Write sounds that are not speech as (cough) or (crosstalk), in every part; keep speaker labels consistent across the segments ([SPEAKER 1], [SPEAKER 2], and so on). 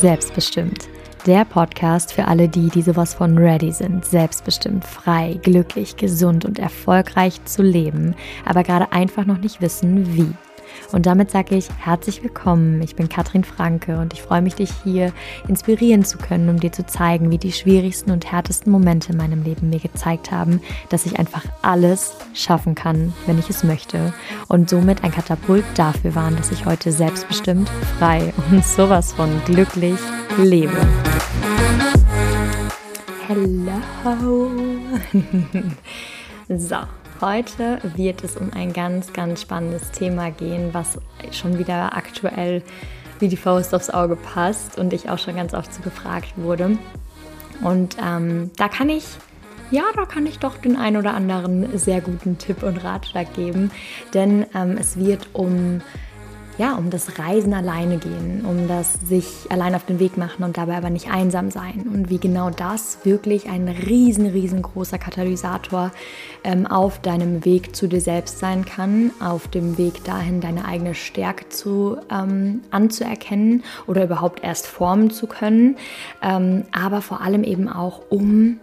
[SPEAKER 1] Selbstbestimmt. Der Podcast für alle die, die sowas von ready sind, selbstbestimmt, frei, glücklich, gesund und erfolgreich zu leben, aber gerade einfach noch nicht wissen, wie. Und damit sage ich herzlich willkommen. Ich bin Katrin Franke und ich freue mich, dich hier inspirieren zu können, um dir zu zeigen, wie die schwierigsten und härtesten Momente in meinem Leben mir gezeigt haben, dass ich einfach alles schaffen kann, wenn ich es möchte. Und somit ein Katapult dafür waren, dass ich heute selbstbestimmt, frei und sowas von glücklich lebe. Hello. (laughs) so. Heute wird es um ein ganz, ganz spannendes Thema gehen, was schon wieder aktuell wie die Faust aufs Auge passt und ich auch schon ganz oft zu gefragt wurde. Und ähm, da kann ich, ja, da kann ich doch den ein oder anderen sehr guten Tipp und Ratschlag geben, denn ähm, es wird um ja, um das Reisen alleine gehen, um das sich allein auf den Weg machen und dabei aber nicht einsam sein. Und wie genau das wirklich ein riesen, riesengroßer Katalysator ähm, auf deinem Weg zu dir selbst sein kann, auf dem Weg dahin, deine eigene Stärke zu, ähm, anzuerkennen oder überhaupt erst formen zu können, ähm, aber vor allem eben auch um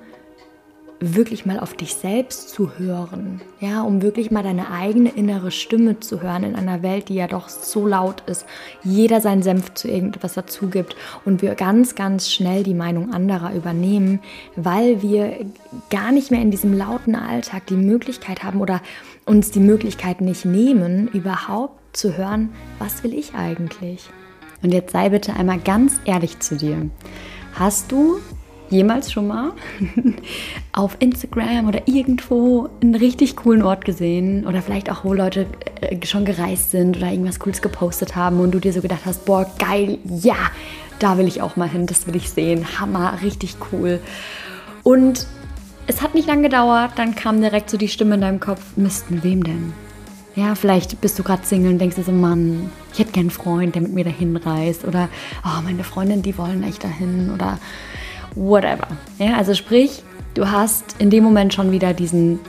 [SPEAKER 1] wirklich mal auf dich selbst zu hören, ja, um wirklich mal deine eigene innere Stimme zu hören in einer Welt, die ja doch so laut ist, jeder seinen Senf zu irgendetwas dazu gibt und wir ganz, ganz schnell die Meinung anderer übernehmen, weil wir gar nicht mehr in diesem lauten Alltag die Möglichkeit haben oder uns die Möglichkeit nicht nehmen, überhaupt zu hören, was will ich eigentlich?
[SPEAKER 2] Und jetzt sei bitte einmal ganz ehrlich zu dir. Hast du jemals schon mal (laughs) auf Instagram oder irgendwo einen richtig coolen Ort gesehen oder vielleicht auch, wo Leute äh, schon gereist sind oder irgendwas Cooles gepostet haben und du dir so gedacht hast, boah, geil, ja, da will ich auch mal hin, das will ich sehen, Hammer, richtig cool. Und es hat nicht lange gedauert, dann kam direkt so die Stimme in deinem Kopf, mit wem denn? Ja, vielleicht bist du gerade Single und denkst dir so, Mann, ich hätte gern einen Freund, der mit mir dahin reist. Oder, oh, meine Freundin, die wollen echt dahin. Oder whatever. Ja, also sprich, du hast in dem Moment schon wieder diesen,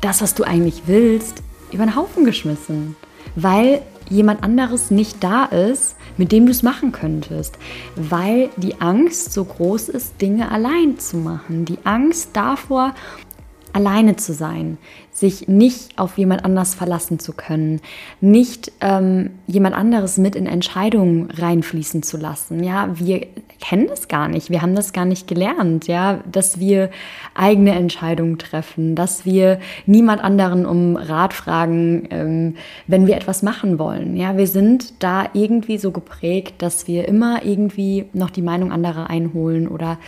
[SPEAKER 2] das, was du eigentlich willst, über den Haufen geschmissen, weil jemand anderes nicht da ist, mit dem du es machen könntest, weil die Angst so groß ist, Dinge allein zu machen. Die Angst davor, alleine zu sein, sich nicht auf jemand anders verlassen zu können, nicht ähm, jemand anderes mit in Entscheidungen reinfließen zu lassen. Ja, wir kennen das gar nicht, wir haben das gar nicht gelernt, ja, dass wir eigene Entscheidungen treffen, dass wir niemand anderen um Rat fragen, ähm, wenn wir etwas machen wollen. Ja, wir sind da irgendwie so geprägt, dass wir immer irgendwie noch die Meinung anderer einholen oder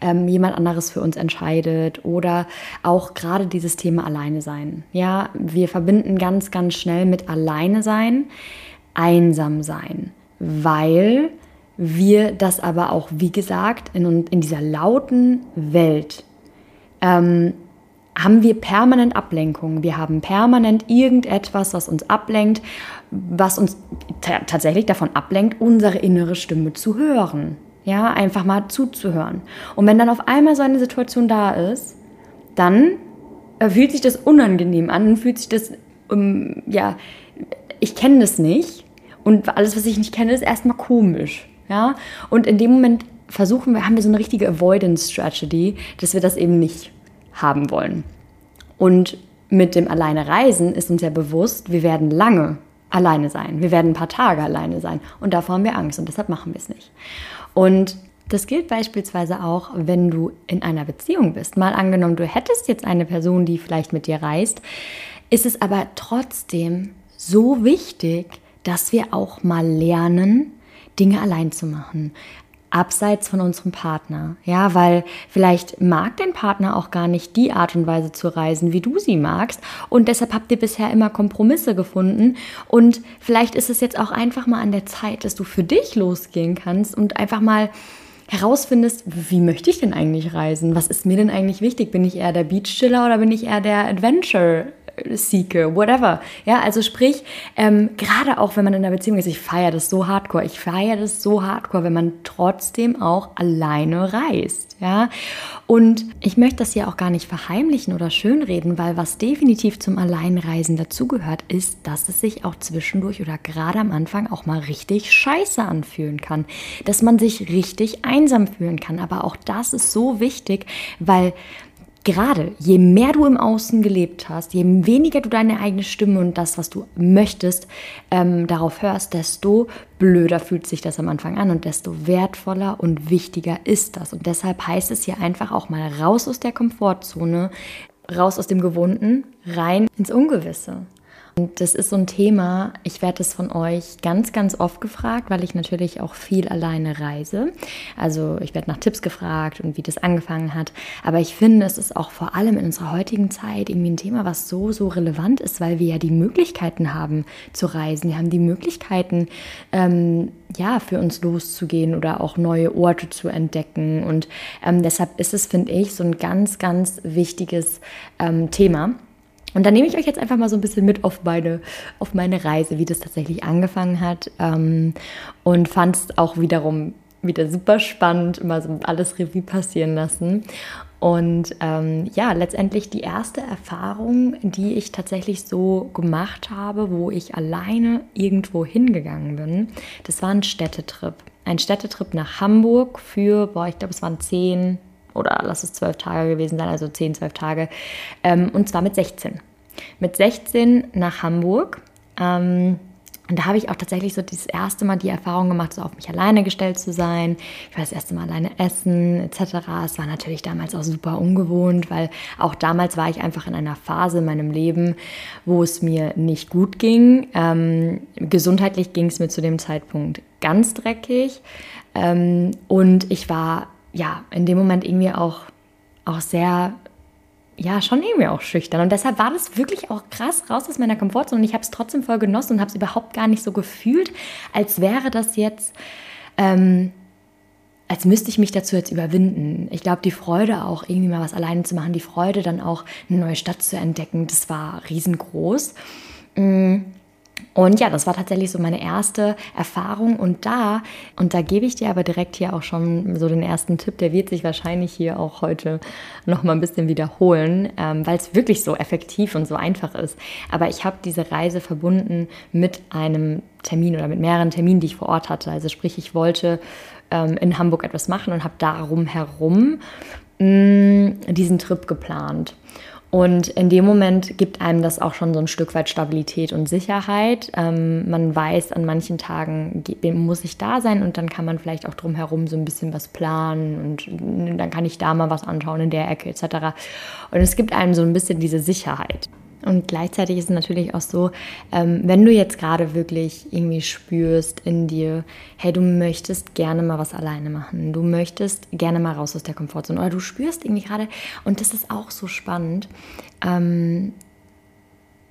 [SPEAKER 2] ähm, jemand anderes für uns entscheidet oder auch gerade dieses Thema alleine sein sein. Ja, wir verbinden ganz, ganz schnell mit alleine sein, einsam sein, weil wir das aber auch, wie gesagt, in, in dieser lauten Welt ähm, haben wir permanent Ablenkung. Wir haben permanent irgendetwas, was uns ablenkt, was uns tatsächlich davon ablenkt, unsere innere Stimme zu hören. Ja, einfach mal zuzuhören. Und wenn dann auf einmal so eine Situation da ist, dann fühlt sich das unangenehm an, fühlt sich das, um, ähm, ja, ich kenne das nicht und alles, was ich nicht kenne, ist erstmal komisch, ja. Und in dem Moment versuchen wir, haben wir so eine richtige Avoidance Strategy, dass wir das eben nicht haben wollen. Und mit dem alleine Reisen ist uns ja bewusst, wir werden lange alleine sein. Wir werden ein paar Tage alleine sein. Und davor haben wir Angst und deshalb machen wir es nicht. Und das gilt beispielsweise auch, wenn du in einer Beziehung bist. Mal angenommen, du hättest jetzt eine Person, die vielleicht mit dir reist, ist es aber trotzdem so wichtig, dass wir auch mal lernen, Dinge allein zu machen abseits von unserem Partner. Ja, weil vielleicht mag dein Partner auch gar nicht die Art und Weise zu reisen, wie du sie magst. Und deshalb habt ihr bisher immer Kompromisse gefunden. Und vielleicht ist es jetzt auch einfach mal an der Zeit, dass du für dich losgehen kannst und einfach mal herausfindest, wie möchte ich denn eigentlich reisen? Was ist mir denn eigentlich wichtig? Bin ich eher der Beachchiller oder bin ich eher der Adventure seeke, whatever. Ja, also sprich, ähm, gerade auch wenn man in einer Beziehung ist, ich feiere das so hardcore, ich feiere das so hardcore, wenn man trotzdem auch alleine reist. Ja, und ich möchte das hier auch gar nicht verheimlichen oder schönreden, weil was definitiv zum Alleinreisen dazugehört, ist, dass es sich auch zwischendurch oder gerade am Anfang auch mal richtig scheiße anfühlen kann. Dass man sich richtig einsam fühlen kann. Aber auch das ist so wichtig, weil gerade je mehr du im Außen gelebt hast, je weniger du deine eigene Stimme und das, was du möchtest, ähm, darauf hörst, desto blöder fühlt sich das am Anfang an und desto wertvoller und wichtiger ist das. Und deshalb heißt es hier einfach auch mal raus aus der Komfortzone, raus aus dem Gewohnten, rein ins Ungewisse. Und das ist so ein Thema, ich werde es von euch ganz, ganz oft gefragt, weil ich natürlich auch viel alleine reise. Also ich werde nach Tipps gefragt und wie das angefangen hat. Aber ich finde, es ist auch vor allem in unserer heutigen Zeit irgendwie ein Thema, was so, so relevant ist, weil wir ja die Möglichkeiten haben zu reisen. Wir haben die Möglichkeiten, ähm, ja, für uns loszugehen oder auch neue Orte zu entdecken. Und ähm, deshalb ist es, finde ich, so ein ganz, ganz wichtiges ähm, Thema. Und dann nehme ich euch jetzt einfach mal so ein bisschen mit auf meine, auf meine Reise, wie das tatsächlich angefangen hat. Ähm, und fand es auch wiederum wieder super spannend, mal so alles Revue passieren lassen. Und ähm, ja, letztendlich die erste Erfahrung, die ich tatsächlich so gemacht habe, wo ich alleine irgendwo hingegangen bin, das war ein Städtetrip. Ein Städtetrip nach Hamburg für, boah, ich glaube, es waren zehn, oder lass es zwölf Tage gewesen sein, also zehn, zwölf Tage. Ähm, und zwar mit 16. Mit 16 nach Hamburg. Ähm, und da habe ich auch tatsächlich so das erste Mal die Erfahrung gemacht, so auf mich alleine gestellt zu sein. Ich war das erste Mal alleine essen etc. Es war natürlich damals auch super ungewohnt, weil auch damals war ich einfach in einer Phase in meinem Leben, wo es mir nicht gut ging. Ähm, gesundheitlich ging es mir zu dem Zeitpunkt ganz dreckig. Ähm, und ich war ja, in dem Moment irgendwie auch, auch sehr, ja, schon irgendwie auch schüchtern. Und deshalb war das wirklich auch krass raus aus meiner Komfortzone. Und ich habe es trotzdem voll genossen und habe es überhaupt gar nicht so gefühlt, als wäre das jetzt, ähm, als müsste ich mich dazu jetzt überwinden. Ich glaube, die Freude auch, irgendwie mal was alleine zu machen, die Freude dann auch eine neue Stadt zu entdecken, das war riesengroß. Mhm. Und ja, das war tatsächlich so meine erste Erfahrung. Und da, und da gebe ich dir aber direkt hier auch schon so den ersten Tipp, der wird sich wahrscheinlich hier auch heute noch mal ein bisschen wiederholen, ähm, weil es wirklich so effektiv und so einfach ist. Aber ich habe diese Reise verbunden mit einem Termin oder mit mehreren Terminen, die ich vor Ort hatte. Also sprich, ich wollte ähm, in Hamburg etwas machen und habe darum herum mh, mm, diesen Trip geplant. Und in dem Moment gibt einem das auch schon so ein Stück weit Stabilität und Sicherheit. Ähm, man weiß, an manchen Tagen muss ich da sein und dann kann man vielleicht auch drumherum so ein bisschen was planen und dann kann ich da mal was anschauen in der Ecke etc. Und es gibt einem so ein bisschen diese Sicherheit. Und gleichzeitig ist es natürlich auch so, ähm, wenn du jetzt gerade wirklich irgendwie spürst in dir, hey, du möchtest gerne mal was alleine machen, du möchtest gerne mal raus aus der Komfortzone oder du spürst irgendwie gerade, und das ist auch so spannend, ähm,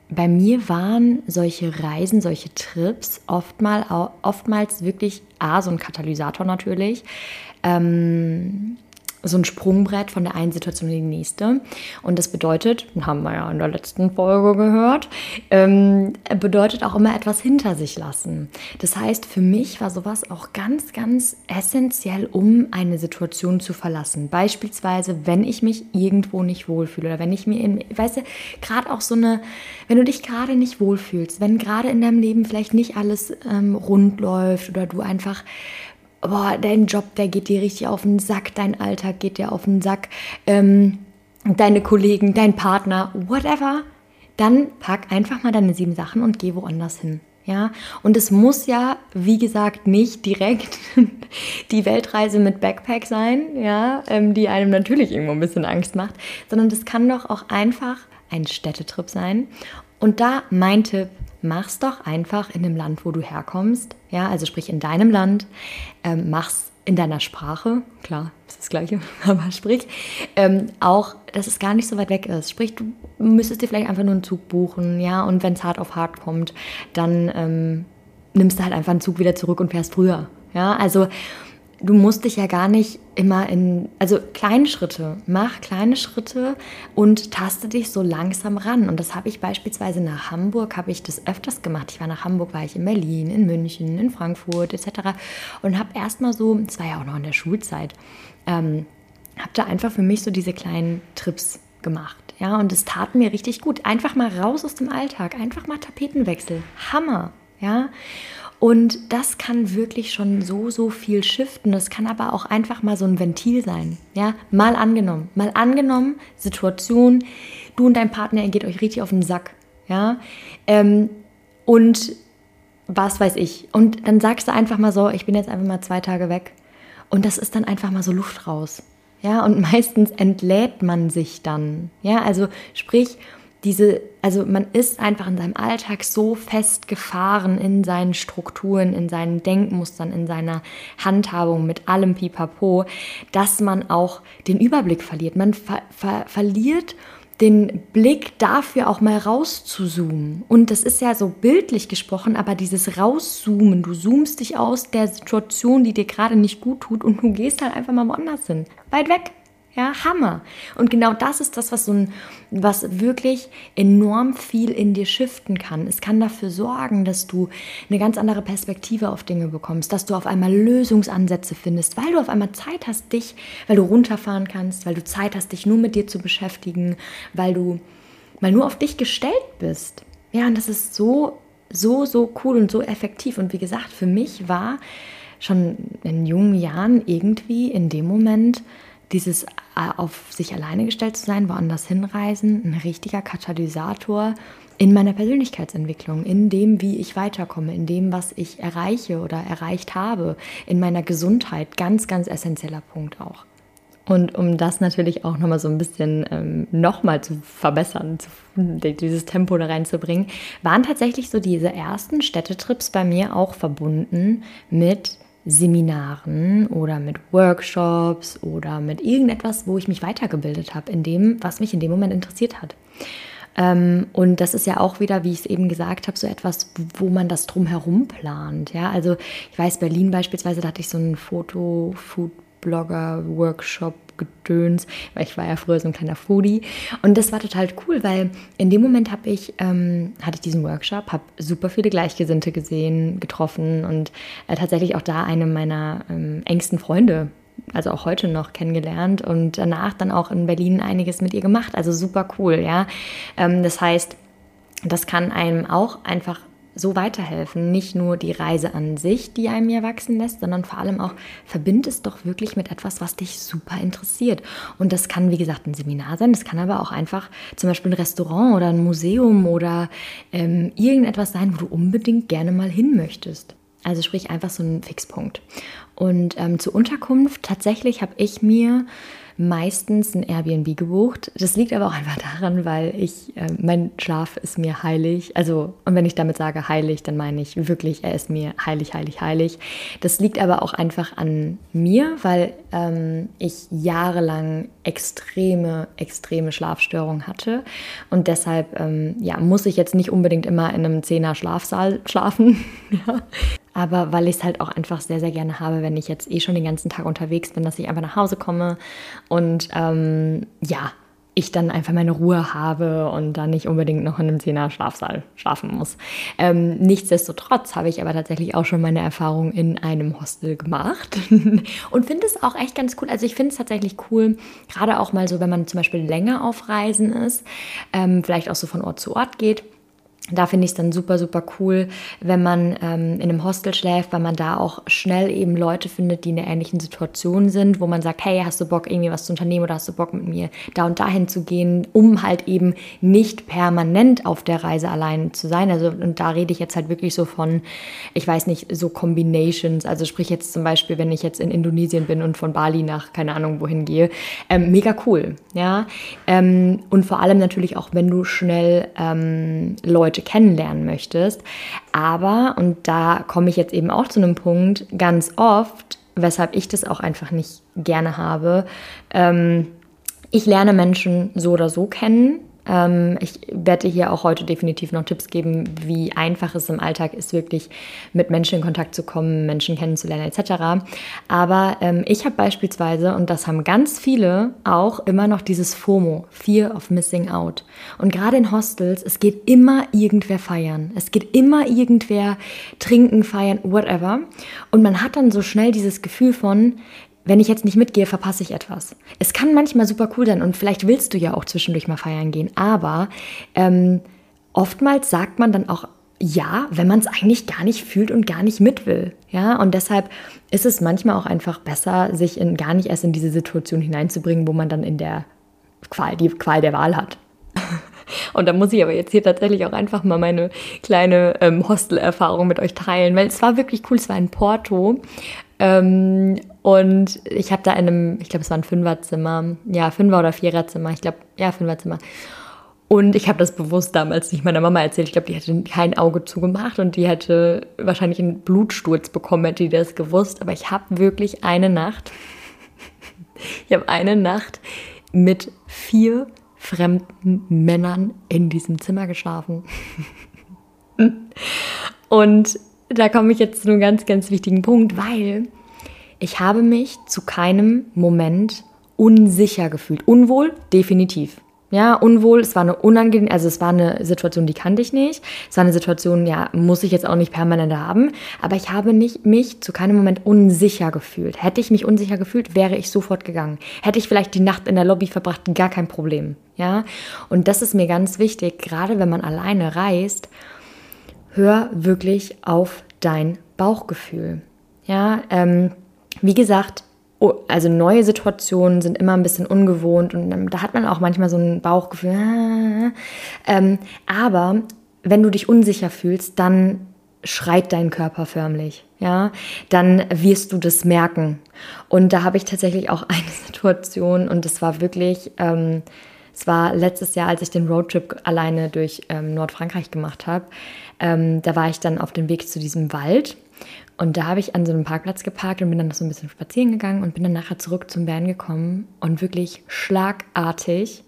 [SPEAKER 2] bei mir waren solche Reisen, solche Trips oftmal, oftmals wirklich, A, so ein Katalysator natürlich, ähm, so ein Sprungbrett von der einen Situation in die nächste. Und das bedeutet, haben wir ja in der letzten Folge gehört, ähm, bedeutet auch immer etwas hinter sich lassen. Das heißt, für mich war sowas auch ganz, ganz essentiell, um eine Situation zu verlassen. Beispielsweise, wenn ich mich irgendwo nicht wohlfühle oder wenn ich mir in, weißt du, gerade auch so eine, wenn du dich gerade nicht wohlfühlst, wenn gerade in deinem Leben vielleicht nicht alles ähm, rund läuft oder du einfach boah, dein Job, der geht dir richtig auf den Sack, dein Alltag geht dir auf den Sack, ähm, deine Kollegen, dein Partner, whatever, dann pack einfach mal deine sieben Sachen und geh woanders hin. Ja, und es muss ja, wie gesagt, nicht direkt (laughs) die Weltreise mit Backpack sein, ja, ähm, die einem natürlich irgendwo ein bisschen Angst macht, sondern das kann doch auch einfach ein Städtetrip sein. Und da mein Tipp, mach's doch einfach in dem Land, wo du herkommst. Ja, also sprich in deinem Land, ähm, mach's in deiner Sprache, klar, ist das Gleiche, (laughs) aber sprich, ähm, auch, dass es gar nicht so weit weg ist. Sprich, du müsstest dir vielleicht einfach nur einen Zug buchen, ja, und wenn es hart auf hart kommt, dann ähm, nimmst du halt einfach einen Zug wieder zurück und fährst früher. Ja, also
[SPEAKER 1] du musst dich ja gar nicht immer in, also kleine Schritte, mach kleine Schritte und taste dich so langsam ran. Und das habe ich beispielsweise nach Hamburg, habe ich das öfters gemacht. Ich war nach Hamburg, war ich in Berlin, in München, in Frankfurt etc. Und habe erstmal so, das war ja auch noch in der Schulzeit, ähm, habe da einfach für mich so diese kleinen Trips gemacht. Ja, und es tat mir richtig gut. Einfach mal raus aus dem Alltag, einfach mal Tapetenwechsel. Hammer. Ja. Und das kann wirklich schon so, so viel shiften. Das kann aber auch einfach mal so ein Ventil sein. Ja, mal angenommen. Mal angenommen, Situation, du und dein Partner, ihr geht euch richtig auf den Sack. Ja, ähm, und was weiß ich. Und dann sagst du einfach mal so, ich bin jetzt einfach mal zwei Tage weg. Und das ist dann einfach mal so Luft raus. Ja, und meistens entlädt man sich dann. Ja, also sprich, diese, also man ist einfach in seinem Alltag so festgefahren in seinen Strukturen, in seinen Denkmustern, in seiner Handhabung mit allem Pipapo, dass man auch den Überblick verliert. Man ver ver verliert den Blick dafür auch mal rauszuzoomen. Und das ist ja so bildlich gesprochen, aber dieses Rauszoomen, du zoomst dich aus der Situation, die dir gerade nicht gut tut und du gehst halt einfach mal woanders hin. Weit weg. Ja, Hammer. Und genau das ist das, was so ein, was wirklich enorm viel in dir shiften kann. Es kann dafür sorgen, dass du eine ganz andere Perspektive auf Dinge bekommst, dass du auf einmal Lösungsansätze findest, weil du auf einmal Zeit hast, dich, weil du runterfahren kannst, weil du Zeit hast, dich nur mit dir zu beschäftigen, weil du mal nur auf dich gestellt bist. Ja, und das ist so, so, so cool und so effektiv. Und wie gesagt, für mich war schon in jungen Jahren irgendwie in dem Moment dieses äh, auf sich alleine gestellt zu sein, woanders hinreisen, ein richtiger Katalysator in meiner Persönlichkeitsentwicklung, in dem, wie ich weiterkomme, in dem, was ich erreiche oder erreicht habe, in meiner Gesundheit. Ganz, ganz essentieller Punkt auch. Und um das natürlich auch nochmal so ein bisschen ähm, nochmal zu verbessern, zu, dieses Tempo da reinzubringen, waren tatsächlich so diese ersten Städtetrips bei mir auch verbunden mit Seminaren oder mit Workshops oder mit irgendetwas, wo ich mich weitergebildet habe, in dem, was mich in dem Moment interessiert hat. Ähm, und das ist ja auch wieder, wie ich es eben gesagt habe, so etwas, wo man das drumherum plant. Ja, also ich weiß, Berlin beispielsweise, da hatte ich so einen Foto-Food-Blogger-Workshop Gedöns, weil ich war ja früher so ein kleiner Foodie. Und das war total cool, weil in dem Moment habe ich, ähm, hatte ich diesen Workshop, habe super viele Gleichgesinnte gesehen, getroffen und äh, tatsächlich auch da eine meiner ähm, engsten Freunde also auch heute noch kennengelernt und danach dann auch in Berlin einiges mit ihr gemacht. Also super cool, ja. Ähm, das heißt, das kann einem auch einfach so weiterhelfen. Nicht nur die Reise an sich, die einem ja wachsen lässt, sondern vor allem auch verbind es doch wirklich mit etwas, was dich super interessiert. Und das kann, wie gesagt, ein Seminar sein, das kann aber auch einfach zum Beispiel ein Restaurant oder ein Museum oder ähm, irgendetwas sein, wo du unbedingt gerne mal hin möchtest. Also sprich einfach so ein Fixpunkt. Und ähm, zur Unterkunft, tatsächlich habe ich mir meistens ein Airbnb gebucht. Das liegt aber auch einfach daran, weil ich, äh, mein Schlaf ist mir heilig. Also, und wenn ich damit sage heilig, dann meine ich wirklich, er ist mir heilig, heilig, heilig. Das liegt aber auch einfach an mir, weil ähm, ich jahrelang extreme, extreme Schlafstörungen hatte. Und deshalb, ähm, ja, muss ich jetzt nicht unbedingt immer in einem Zehner Schlafsaal schlafen. (laughs) ja aber weil ich es halt auch einfach sehr, sehr gerne habe, wenn ich jetzt eh schon den ganzen Tag unterwegs bin, dass ich einfach nach Hause komme und ähm, ja, ich dann einfach meine Ruhe habe und dann nicht unbedingt noch in einem Zehner Schlafsaal schlafen muss. Ähm, nichtsdestotrotz habe ich aber tatsächlich auch schon meine Erfahrung in einem Hostel gemacht (laughs) und finde es auch echt ganz cool. Also ich finde es tatsächlich cool, gerade auch mal so, wenn man zum Beispiel länger auf Reisen ist, ähm, vielleicht auch so von Ort zu Ort geht da finde ich es dann super, super cool, wenn man ähm, in einem Hostel schläft, weil man da auch schnell eben Leute findet, die in einer ähnlichen Situation sind, wo man sagt, hey, hast du Bock, irgendwie was zu unternehmen oder hast du Bock mit mir da und dahin zu gehen, um halt eben nicht permanent auf der Reise allein zu sein. Also, und da rede ich jetzt halt wirklich so von, ich weiß nicht, so Combinations. Also sprich jetzt zum Beispiel, wenn ich jetzt in Indonesien bin und von Bali nach keine Ahnung wohin gehe, ähm, mega cool, ja. Ähm, und vor allem natürlich auch, wenn du schnell ähm, Leute Leute kennenlernen möchtest. Aber, und da komme ich jetzt eben auch zu einem Punkt, ganz oft, weshalb ich das auch einfach nicht gerne habe, ähm, ich lerne Menschen so oder so kennen ich werde hier auch heute definitiv noch Tipps geben, wie einfach es im Alltag ist, wirklich mit Menschen in Kontakt zu kommen, Menschen kennenzulernen etc. Aber ähm, ich habe beispielsweise, und das haben ganz viele, auch immer noch dieses FOMO, Fear of Missing Out. Und gerade in Hostels, es geht immer irgendwer feiern. Es geht immer irgendwer trinken, feiern, whatever. Und man hat dann so schnell dieses Gefühl von, wenn ich jetzt nicht mitgehe, verpasse ich etwas. Es kann manchmal super cool sein und vielleicht willst du ja auch zwischendurch mal feiern gehen, aber ähm, oftmals sagt man dann auch ja, wenn man es eigentlich gar nicht fühlt und gar nicht mit will. Ja, und deshalb ist es manchmal auch einfach besser, sich in, gar nicht erst in diese Situation hineinzubringen, wo man dann in der Qual, die Qual der Wahl hat. (laughs) Und da muss ich aber jetzt hier tatsächlich auch einfach mal meine kleine ähm, Hostel-Erfahrung mit euch teilen, weil es war wirklich cool. Es war in Porto. Ähm, und ich habe da in einem, ich glaube, es war ein Fünferzimmer, ja, Fünfer- oder Viererzimmer, ich glaube, ja, Fünferzimmer. Und ich habe das bewusst damals nicht meiner Mama erzählt. Ich glaube, die hätte kein Auge zugemacht und die hätte wahrscheinlich einen Blutsturz bekommen, hätte die das gewusst. Aber ich habe wirklich eine Nacht, (laughs) ich habe eine Nacht mit vier fremden Männern in diesem Zimmer geschlafen. (laughs) und da komme ich jetzt zu einem ganz, ganz wichtigen Punkt, weil ich habe mich zu keinem Moment unsicher gefühlt. Unwohl, definitiv. Ja, unwohl, es war eine unangenehme, also es war eine Situation, die kannte ich nicht. Es war eine Situation, ja, muss ich jetzt auch nicht permanent haben. Aber ich habe nicht mich zu keinem Moment unsicher gefühlt. Hätte ich mich unsicher gefühlt, wäre ich sofort gegangen. Hätte ich vielleicht die Nacht in der Lobby verbracht, gar kein Problem. Ja, und das ist mir ganz wichtig, gerade wenn man alleine reist, hör wirklich auf dein Bauchgefühl. Ja, ähm, wie gesagt, also neue Situationen sind immer ein bisschen ungewohnt und da hat man auch manchmal so ein Bauchgefühl. Ah, ähm, aber wenn du dich unsicher fühlst, dann schreit dein Körper förmlich, ja, dann wirst du das merken. Und da habe ich tatsächlich auch (laughs) eine Situation und es war wirklich, ähm, es war letztes Jahr, als ich den Roadtrip alleine durch ähm, Nordfrankreich gemacht habe. Ähm, da war ich dann auf dem Weg zu diesem Wald und da habe ich an so einem Parkplatz geparkt und bin dann noch so ein bisschen spazieren gegangen und bin dann nachher zurück zum Bären gekommen und wirklich schlagartig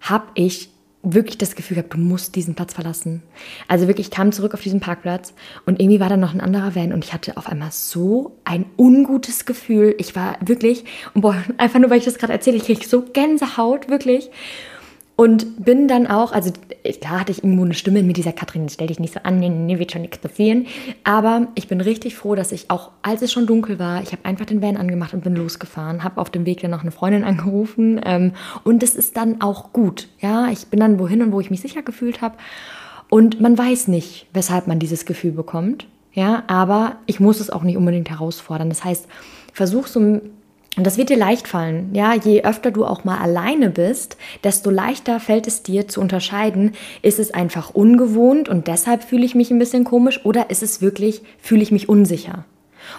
[SPEAKER 1] habe ich wirklich das Gefühl gehabt, du musst diesen Platz verlassen. Also wirklich, ich kam zurück auf diesen Parkplatz und irgendwie war da noch ein anderer Van und ich hatte auf einmal so ein ungutes Gefühl. Ich war wirklich, boah, (laughs) einfach nur, weil ich das gerade erzähle, ich kriege so Gänsehaut, wirklich. Und bin dann auch, also klar hatte ich irgendwo eine Stimme mit dieser Katrin, stell dich nicht so an, nee, nee, wird schon nichts passieren. Aber ich bin richtig froh, dass ich auch, als es schon dunkel war, ich habe einfach den Van angemacht und bin losgefahren, habe auf dem Weg dann noch eine Freundin angerufen ähm, und es ist dann auch gut. Ja, ich bin dann wohin und wo ich mich sicher gefühlt habe und man weiß nicht, weshalb man dieses Gefühl bekommt. Ja, aber ich muss es auch nicht unbedingt herausfordern. Das heißt, versuch so und das wird dir leicht fallen. Ja, je öfter du auch mal alleine bist, desto leichter fällt es dir zu unterscheiden, ist es einfach ungewohnt und deshalb fühle ich mich ein bisschen komisch oder ist es wirklich, fühle ich mich unsicher.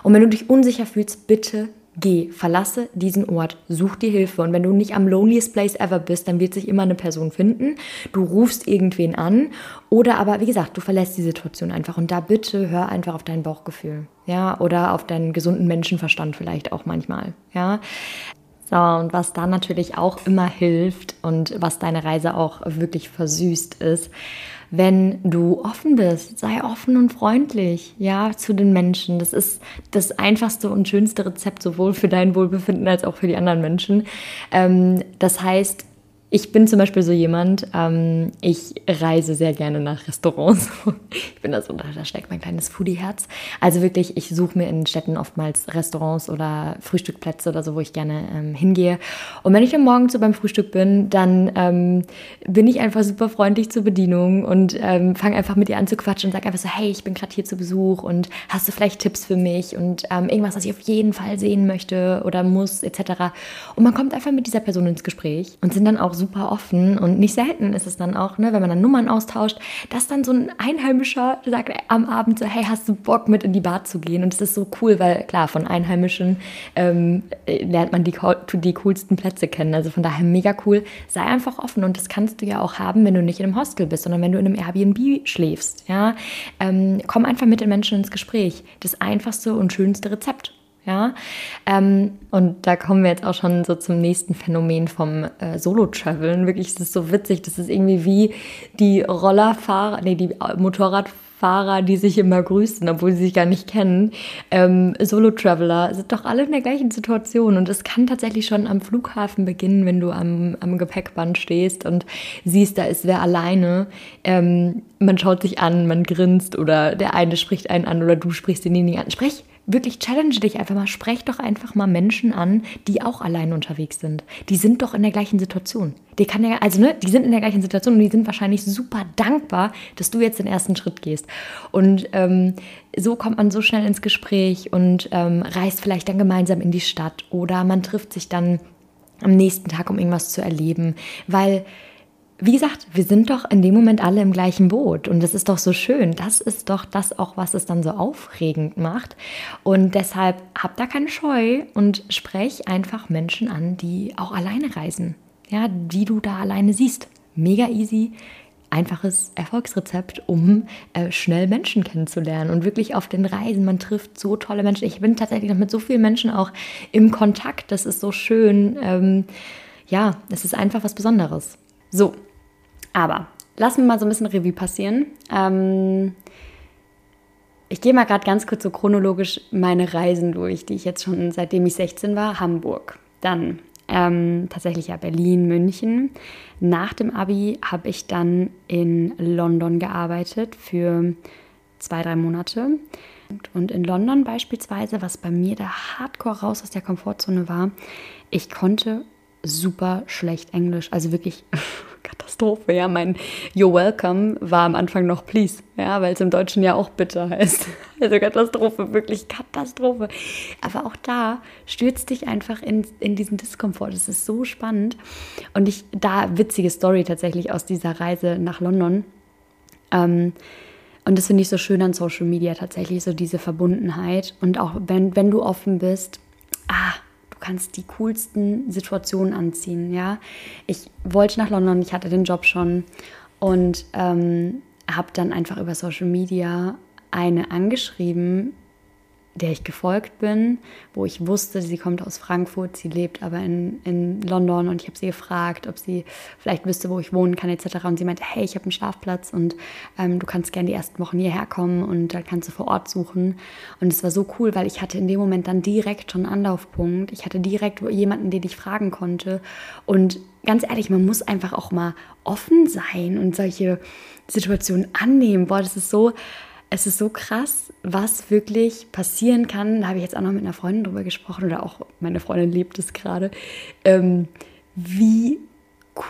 [SPEAKER 1] Und wenn du dich unsicher fühlst, bitte Geh, verlasse diesen Ort, such dir Hilfe. Und wenn du nicht am loneliest place ever bist, dann wird sich immer eine Person finden. Du rufst irgendwen an oder aber, wie gesagt, du verlässt die Situation einfach. Und da bitte hör einfach auf dein Bauchgefühl. Ja, oder auf deinen gesunden Menschenverstand vielleicht auch manchmal. Ja. So, und was da natürlich auch immer hilft und was deine Reise auch wirklich versüßt ist, wenn du offen bist. Sei offen und freundlich, ja, zu den Menschen. Das ist das einfachste und schönste Rezept sowohl für dein Wohlbefinden als auch für die anderen Menschen. Ähm, das heißt, ich bin zum Beispiel so jemand, ähm, ich reise sehr gerne nach Restaurants. (laughs) ich bin da so, da steckt mein kleines Foodie-Herz. Also wirklich, ich suche mir in Städten oftmals Restaurants oder Frühstückplätze oder so, wo ich gerne ähm, hingehe. Und wenn ich dann morgens so beim Frühstück bin, dann ähm, bin ich einfach super freundlich zur Bedienung und ähm, fange einfach mit ihr an zu quatschen und sage einfach so, hey, ich bin gerade hier zu Besuch und hast du vielleicht Tipps für mich und ähm, irgendwas, was ich auf jeden Fall sehen möchte oder muss, etc. Und man kommt einfach mit dieser Person ins Gespräch und sind dann auch super offen und nicht selten ist es dann auch, ne, wenn man dann Nummern austauscht, dass dann so ein Einheimischer sagt am Abend so, hey, hast du Bock mit in die Bar zu gehen? Und es ist so cool, weil klar, von Einheimischen ähm, lernt man die, die coolsten Plätze kennen. Also von daher mega cool. Sei einfach offen und das kannst du ja auch haben, wenn du nicht in einem Hostel bist, sondern wenn du in einem Airbnb schläfst. Ja? Ähm, komm einfach mit den Menschen ins Gespräch. Das einfachste und schönste Rezept. Ja, ähm, und da kommen wir jetzt auch schon so zum nächsten Phänomen vom äh, Solo-Traveln. Wirklich, das ist so witzig. Das ist irgendwie wie die Rollerfahrer, nee, die Motorradfahrer Fahrer, die sich immer grüßen, obwohl sie sich gar nicht kennen. Ähm, Solo-Traveler sind doch alle in der gleichen Situation. Und es kann tatsächlich schon am Flughafen beginnen, wenn du am, am Gepäckband stehst und siehst, da ist wer alleine. Ähm, man schaut sich an, man grinst oder der eine spricht einen an oder du sprichst denjenigen an. Sprech wirklich challenge dich einfach mal. Sprech doch einfach mal Menschen an, die auch allein unterwegs sind. Die sind doch in der gleichen Situation. Die kann ja, also ne, die sind in der gleichen Situation und die sind wahrscheinlich super dankbar, dass du jetzt den ersten Schritt gehst. Und ähm, so kommt man so schnell ins Gespräch und ähm, reist vielleicht dann gemeinsam in die Stadt oder man trifft sich dann am nächsten Tag, um irgendwas zu erleben, weil wie gesagt, wir sind doch in dem Moment alle im gleichen Boot und das ist doch so schön. Das ist doch das auch, was es dann so aufregend macht. Und deshalb hab da keine Scheu und sprech einfach Menschen an, die auch alleine reisen. Ja, die du da alleine siehst. Mega easy, einfaches Erfolgsrezept, um äh, schnell Menschen kennenzulernen und wirklich auf den Reisen. Man trifft so tolle Menschen. Ich bin tatsächlich noch mit so vielen Menschen auch im Kontakt. Das ist so schön. Ähm, ja, es ist einfach was Besonderes. So, aber lassen wir mal so ein bisschen Revue passieren. Ähm, ich gehe mal gerade ganz kurz so chronologisch meine Reisen durch, die ich jetzt schon seitdem ich 16 war. Hamburg, dann ähm, tatsächlich ja Berlin, München. Nach dem Abi habe ich dann in London gearbeitet für zwei, drei Monate. Und in London beispielsweise, was bei mir da hardcore raus aus der Komfortzone war, ich konnte super schlecht Englisch. Also wirklich Katastrophe. Ja, mein You're welcome war am Anfang noch please. Ja, weil es im Deutschen ja auch bitter heißt. (laughs) Also Katastrophe, wirklich Katastrophe. Aber auch da stürzt dich einfach in, in diesen Diskomfort. Es ist so spannend. Und ich, da witzige Story tatsächlich aus dieser Reise nach London. Ähm, und das finde ich so schön an Social Media tatsächlich, so diese Verbundenheit. Und auch wenn, wenn du offen bist, ah, kannst die coolsten Situationen anziehen. Ja, ich wollte nach London, ich hatte den Job schon und ähm, habe dann einfach über Social Media eine angeschrieben, der ich gefolgt bin, wo ich wusste, sie kommt aus Frankfurt, sie lebt aber in, in London und ich habe sie gefragt, ob sie vielleicht wüsste, wo ich wohnen kann etc. Und sie meinte, hey, ich habe einen Schlafplatz und ähm, du kannst gerne die ersten Wochen hierher kommen und da kannst du vor Ort suchen. Und es war so cool, weil ich hatte in dem Moment dann direkt schon einen Anlaufpunkt. Ich hatte direkt jemanden, den ich fragen konnte. Und ganz ehrlich, man muss einfach auch mal offen sein und solche Situationen annehmen. Boah, das ist so es ist so krass, was wirklich passieren kann. Da habe ich jetzt auch noch mit einer Freundin drüber gesprochen oder auch meine Freundin lebt es gerade, ähm, wie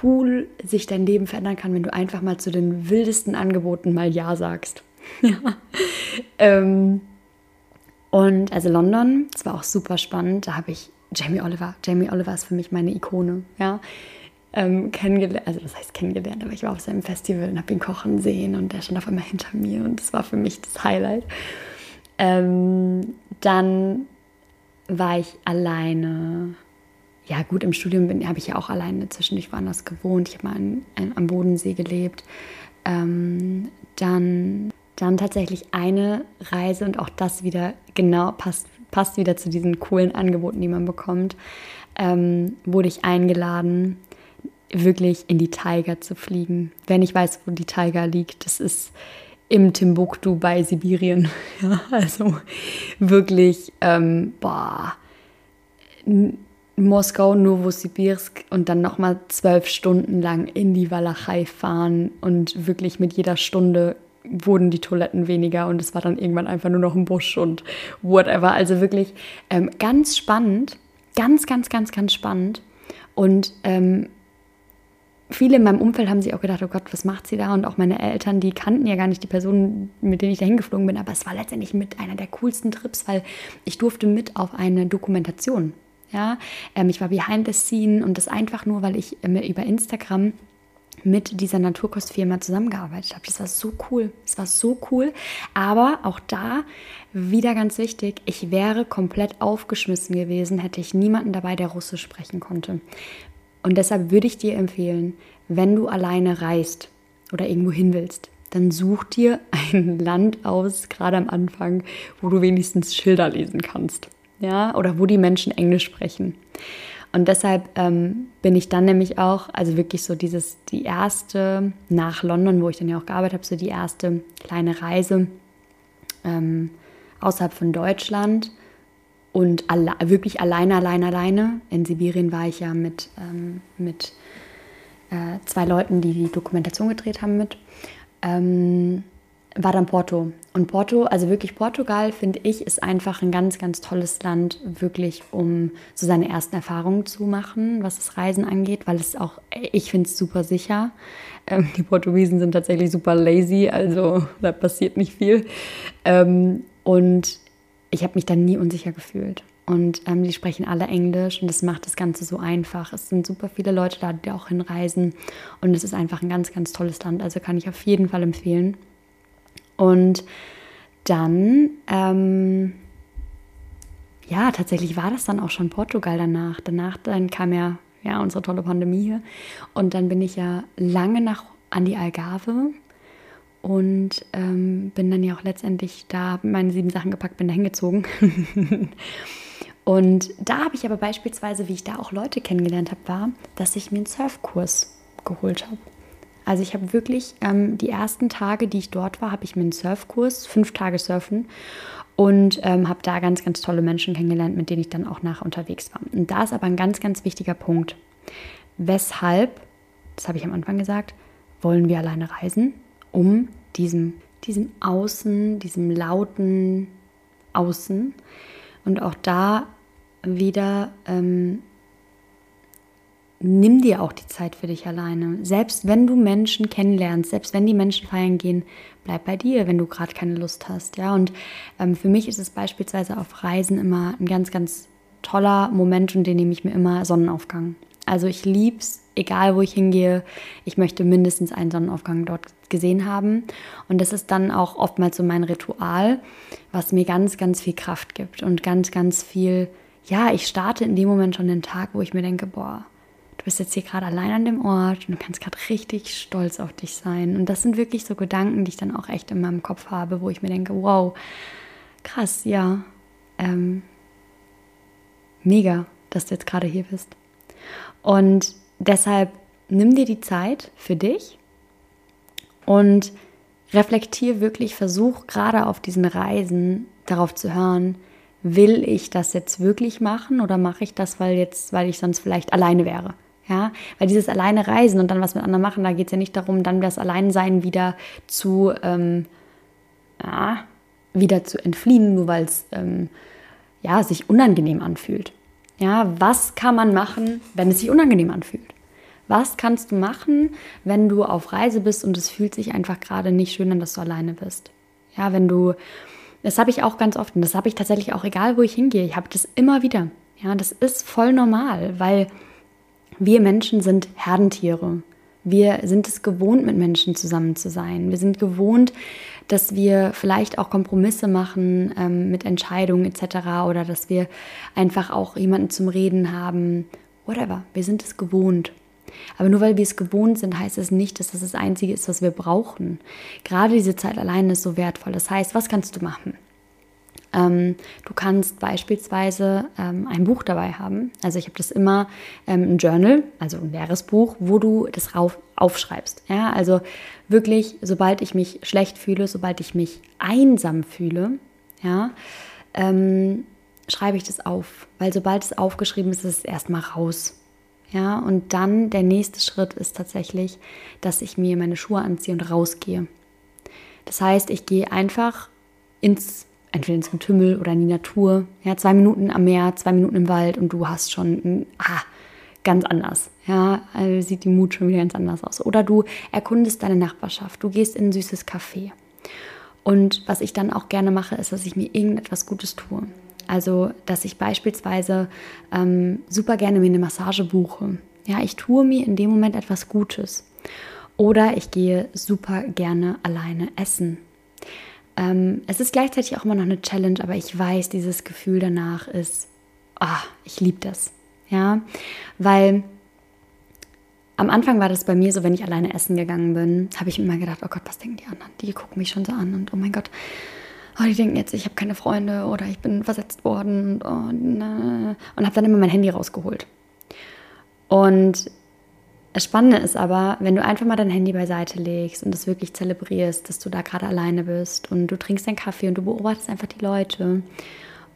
[SPEAKER 1] cool sich dein Leben verändern kann, wenn du einfach mal zu den wildesten Angeboten mal Ja sagst. (laughs) Ähm, und also London, das war auch super spannend. Da habe ich Jamie Oliver. Jamie Oliver ist für mich meine Ikone. Ja ähm, kennengelernt, also das heißt kennengelernt, aber ich war auf seinem Festival und habe ihn kochen sehen und der stand auf einmal hinter mir und das war für mich das Highlight. Ähm, dann war ich alleine. Ja, gut, im Studium habe ich ja auch alleine zwischendurch woanders gewohnt. Ich habe mal an, an, am Bodensee gelebt. Ähm, dann, dann tatsächlich eine Reise und auch das wieder genau passt, passt wieder zu diesen coolen Angeboten, die man bekommt. Ähm, wurde ich eingeladen wirklich in die Taiga zu fliegen. Wenn ich weiß, wo die Taiga liegt, das ist im Timbuktu bei Sibirien. (laughs) Ja, also wirklich, ähm, boah, Moskau, Novosibirsk und dann nochmal zwölf Stunden lang in die Walachei fahren und wirklich mit jeder Stunde wurden die Toiletten weniger und es war dann irgendwann einfach nur noch ein Busch und whatever. Also wirklich ähm, ganz spannend, ganz, ganz, ganz, ganz spannend. Und ähm, viele in meinem Umfeld haben sich auch gedacht, oh Gott, was macht sie da? Und auch meine Eltern, die kannten ja gar nicht die Personen, mit denen ich da hingeflogen bin. Aber es war letztendlich mit einer der coolsten Trips, weil ich durfte mit auf eine Dokumentation. Ja, ähm, ich war behind the scene und das einfach nur, weil ich äh, über Instagram mit dieser Naturkostfirma zusammengearbeitet habe. Das war so cool. Das war so cool. Aber auch da wieder ganz wichtig, ich wäre komplett aufgeschmissen gewesen, hätte ich niemanden dabei, der Russisch sprechen konnte. Und deshalb würde ich dir empfehlen, wenn du alleine reist oder irgendwo hin willst, dann such dir (laughs) ein Land aus, gerade am Anfang, wo du wenigstens Schilder lesen kannst.
[SPEAKER 2] ja, oder wo die Menschen Englisch sprechen. Und deshalb ähm, bin ich dann nämlich auch, also wirklich so dieses, die erste nach London, wo ich dann ja auch gearbeitet habe, so die erste kleine Reise ähm, außerhalb von Deutschland und alle, wirklich alleine, alleine, alleine. In Sibirien war ich ja mit, ähm, mit äh, zwei Leuten, die die Dokumentation gedreht haben, mit. Ähm, war dann Porto. Und Porto, also wirklich Portugal, finde ich, ist einfach ein ganz, ganz tolles Land, wirklich, um so seine ersten Erfahrungen zu machen, was das Reisen angeht, weil es auch, ich finde es super sicher. Ähm, die Portugiesen sind tatsächlich super lazy, also da passiert nicht viel. Ähm, und ich habe mich dann nie unsicher gefühlt. Und ähm, die sprechen alle Englisch und das macht das Ganze so einfach. Es sind super viele Leute da, die auch hinreisen. Und es ist einfach ein ganz, ganz tolles Land. Also kann ich auf jeden Fall empfehlen. Und dann, ähm, ja, tatsächlich war das dann auch schon Portugal danach. Danach dann kam ja, ja unsere tolle Pandemie hier. Und dann bin ich ja lange nach an die Algarve und ähm, bin dann ja auch letztendlich da, meine sieben Sachen gepackt, bin da hingezogen. (laughs) und da habe ich aber beispielsweise, wie ich da auch Leute kennengelernt habe, war, dass ich mir einen Surfkurs geholt habe. Also ich habe wirklich ähm, die ersten Tage, die ich dort war, habe ich mir einen Surfkurs, fünf Tage Surfen und ähm, habe da ganz, ganz tolle Menschen kennengelernt, mit denen ich dann auch nach unterwegs war. Und da ist aber ein ganz, ganz wichtiger Punkt. Weshalb, das habe ich am Anfang gesagt, wollen wir alleine reisen? Um diesem, diesem Außen, diesem lauten Außen und auch da wieder ähm, nimm dir auch die Zeit für dich alleine. Selbst wenn du Menschen kennenlernst, selbst wenn die Menschen feiern gehen, bleib bei dir, wenn du gerade keine Lust hast. Ja, und ähm, für mich ist es beispielsweise auf Reisen immer ein ganz, ganz toller Moment und den nehme ich mir immer Sonnenaufgang. Also ich liebe es, egal wo ich hingehe, ich möchte mindestens einen Sonnenaufgang dort gesehen haben. Und das ist dann auch oftmals so mein Ritual, was mir ganz, ganz viel Kraft gibt und ganz, ganz viel, ja, ich starte in dem Moment schon den Tag, wo ich mir denke, boah, du bist jetzt hier gerade allein an dem Ort und du kannst gerade richtig stolz auf dich sein. Und das sind wirklich so Gedanken, die ich dann auch echt in meinem Kopf habe, wo ich mir denke, wow, krass, ja, ähm, mega, dass du jetzt gerade hier bist. Und deshalb nimm dir die Zeit für dich und reflektier wirklich, versuch gerade auf diesen Reisen darauf zu hören, will ich das jetzt wirklich machen oder mache ich das, weil jetzt, weil ich sonst vielleicht alleine wäre? Ja, weil dieses alleine reisen und dann was mit anderen machen, da geht es ja nicht darum, dann das Alleinsein wieder zu, ähm, ja, wieder zu entfliehen, nur weil es ähm, ja, sich unangenehm anfühlt. Ja, was kann man machen, wenn es sich unangenehm anfühlt? Was kannst du machen, wenn du auf Reise bist und es fühlt sich einfach gerade nicht schön an, dass du alleine bist? Ja, wenn du, das habe ich auch ganz oft und das habe ich tatsächlich auch, egal wo ich hingehe, ich habe das immer wieder. Ja, das ist voll normal, weil wir Menschen sind Herdentiere. Wir sind es gewohnt, mit Menschen zusammen zu sein. Wir sind gewohnt, dass wir vielleicht auch Kompromisse machen ähm, mit Entscheidungen etc. oder dass wir einfach auch jemanden zum Reden haben. Whatever. Wir sind es gewohnt. Aber nur weil wir es gewohnt sind, heißt es nicht, dass das das Einzige ist, was wir brauchen. Gerade diese Zeit alleine ist so wertvoll. Das heißt, was kannst du machen? Ähm, du kannst beispielsweise ähm, ein Buch dabei haben. Also ich habe das immer ähm, ein Journal, also ein leeres Buch, wo du das rauf, aufschreibst. Ja, also wirklich, sobald ich mich schlecht fühle, sobald ich mich einsam fühle, ja, ähm, schreibe ich das auf. Weil sobald es aufgeschrieben ist, ist es erstmal raus. Ja, und dann der nächste Schritt ist tatsächlich, dass ich mir meine Schuhe anziehe und rausgehe. Das heißt, ich gehe einfach ins entweder ins Getümmel oder in die Natur. Ja, zwei Minuten am Meer, zwei Minuten im Wald und du hast schon ah, ganz anders. Ja, also sieht die Mut schon wieder ganz anders aus. Oder du erkundest deine Nachbarschaft, du gehst in ein süßes Café. Und was ich dann auch gerne mache, ist, dass ich mir irgendetwas Gutes tue. Also, dass ich beispielsweise ähm, super gerne mir eine Massage buche. Ja, ich tue mir in dem Moment etwas Gutes. Oder ich gehe super gerne alleine essen. Ähm, es ist gleichzeitig auch immer noch eine Challenge, aber ich weiß, dieses Gefühl danach ist, ah, ich liebe das. Ja, weil am Anfang war das bei mir so, wenn ich alleine essen gegangen bin, habe ich immer gedacht, oh Gott, was denken die anderen? Die gucken mich schon so an und oh mein Gott, oh, die denken jetzt, ich habe keine Freunde oder ich bin versetzt worden und, und, und habe dann immer mein Handy rausgeholt. Und das Spannende ist aber, wenn du einfach mal dein Handy beiseite legst und das wirklich zelebrierst, dass du da gerade alleine bist und du trinkst deinen Kaffee und du beobachtest einfach die Leute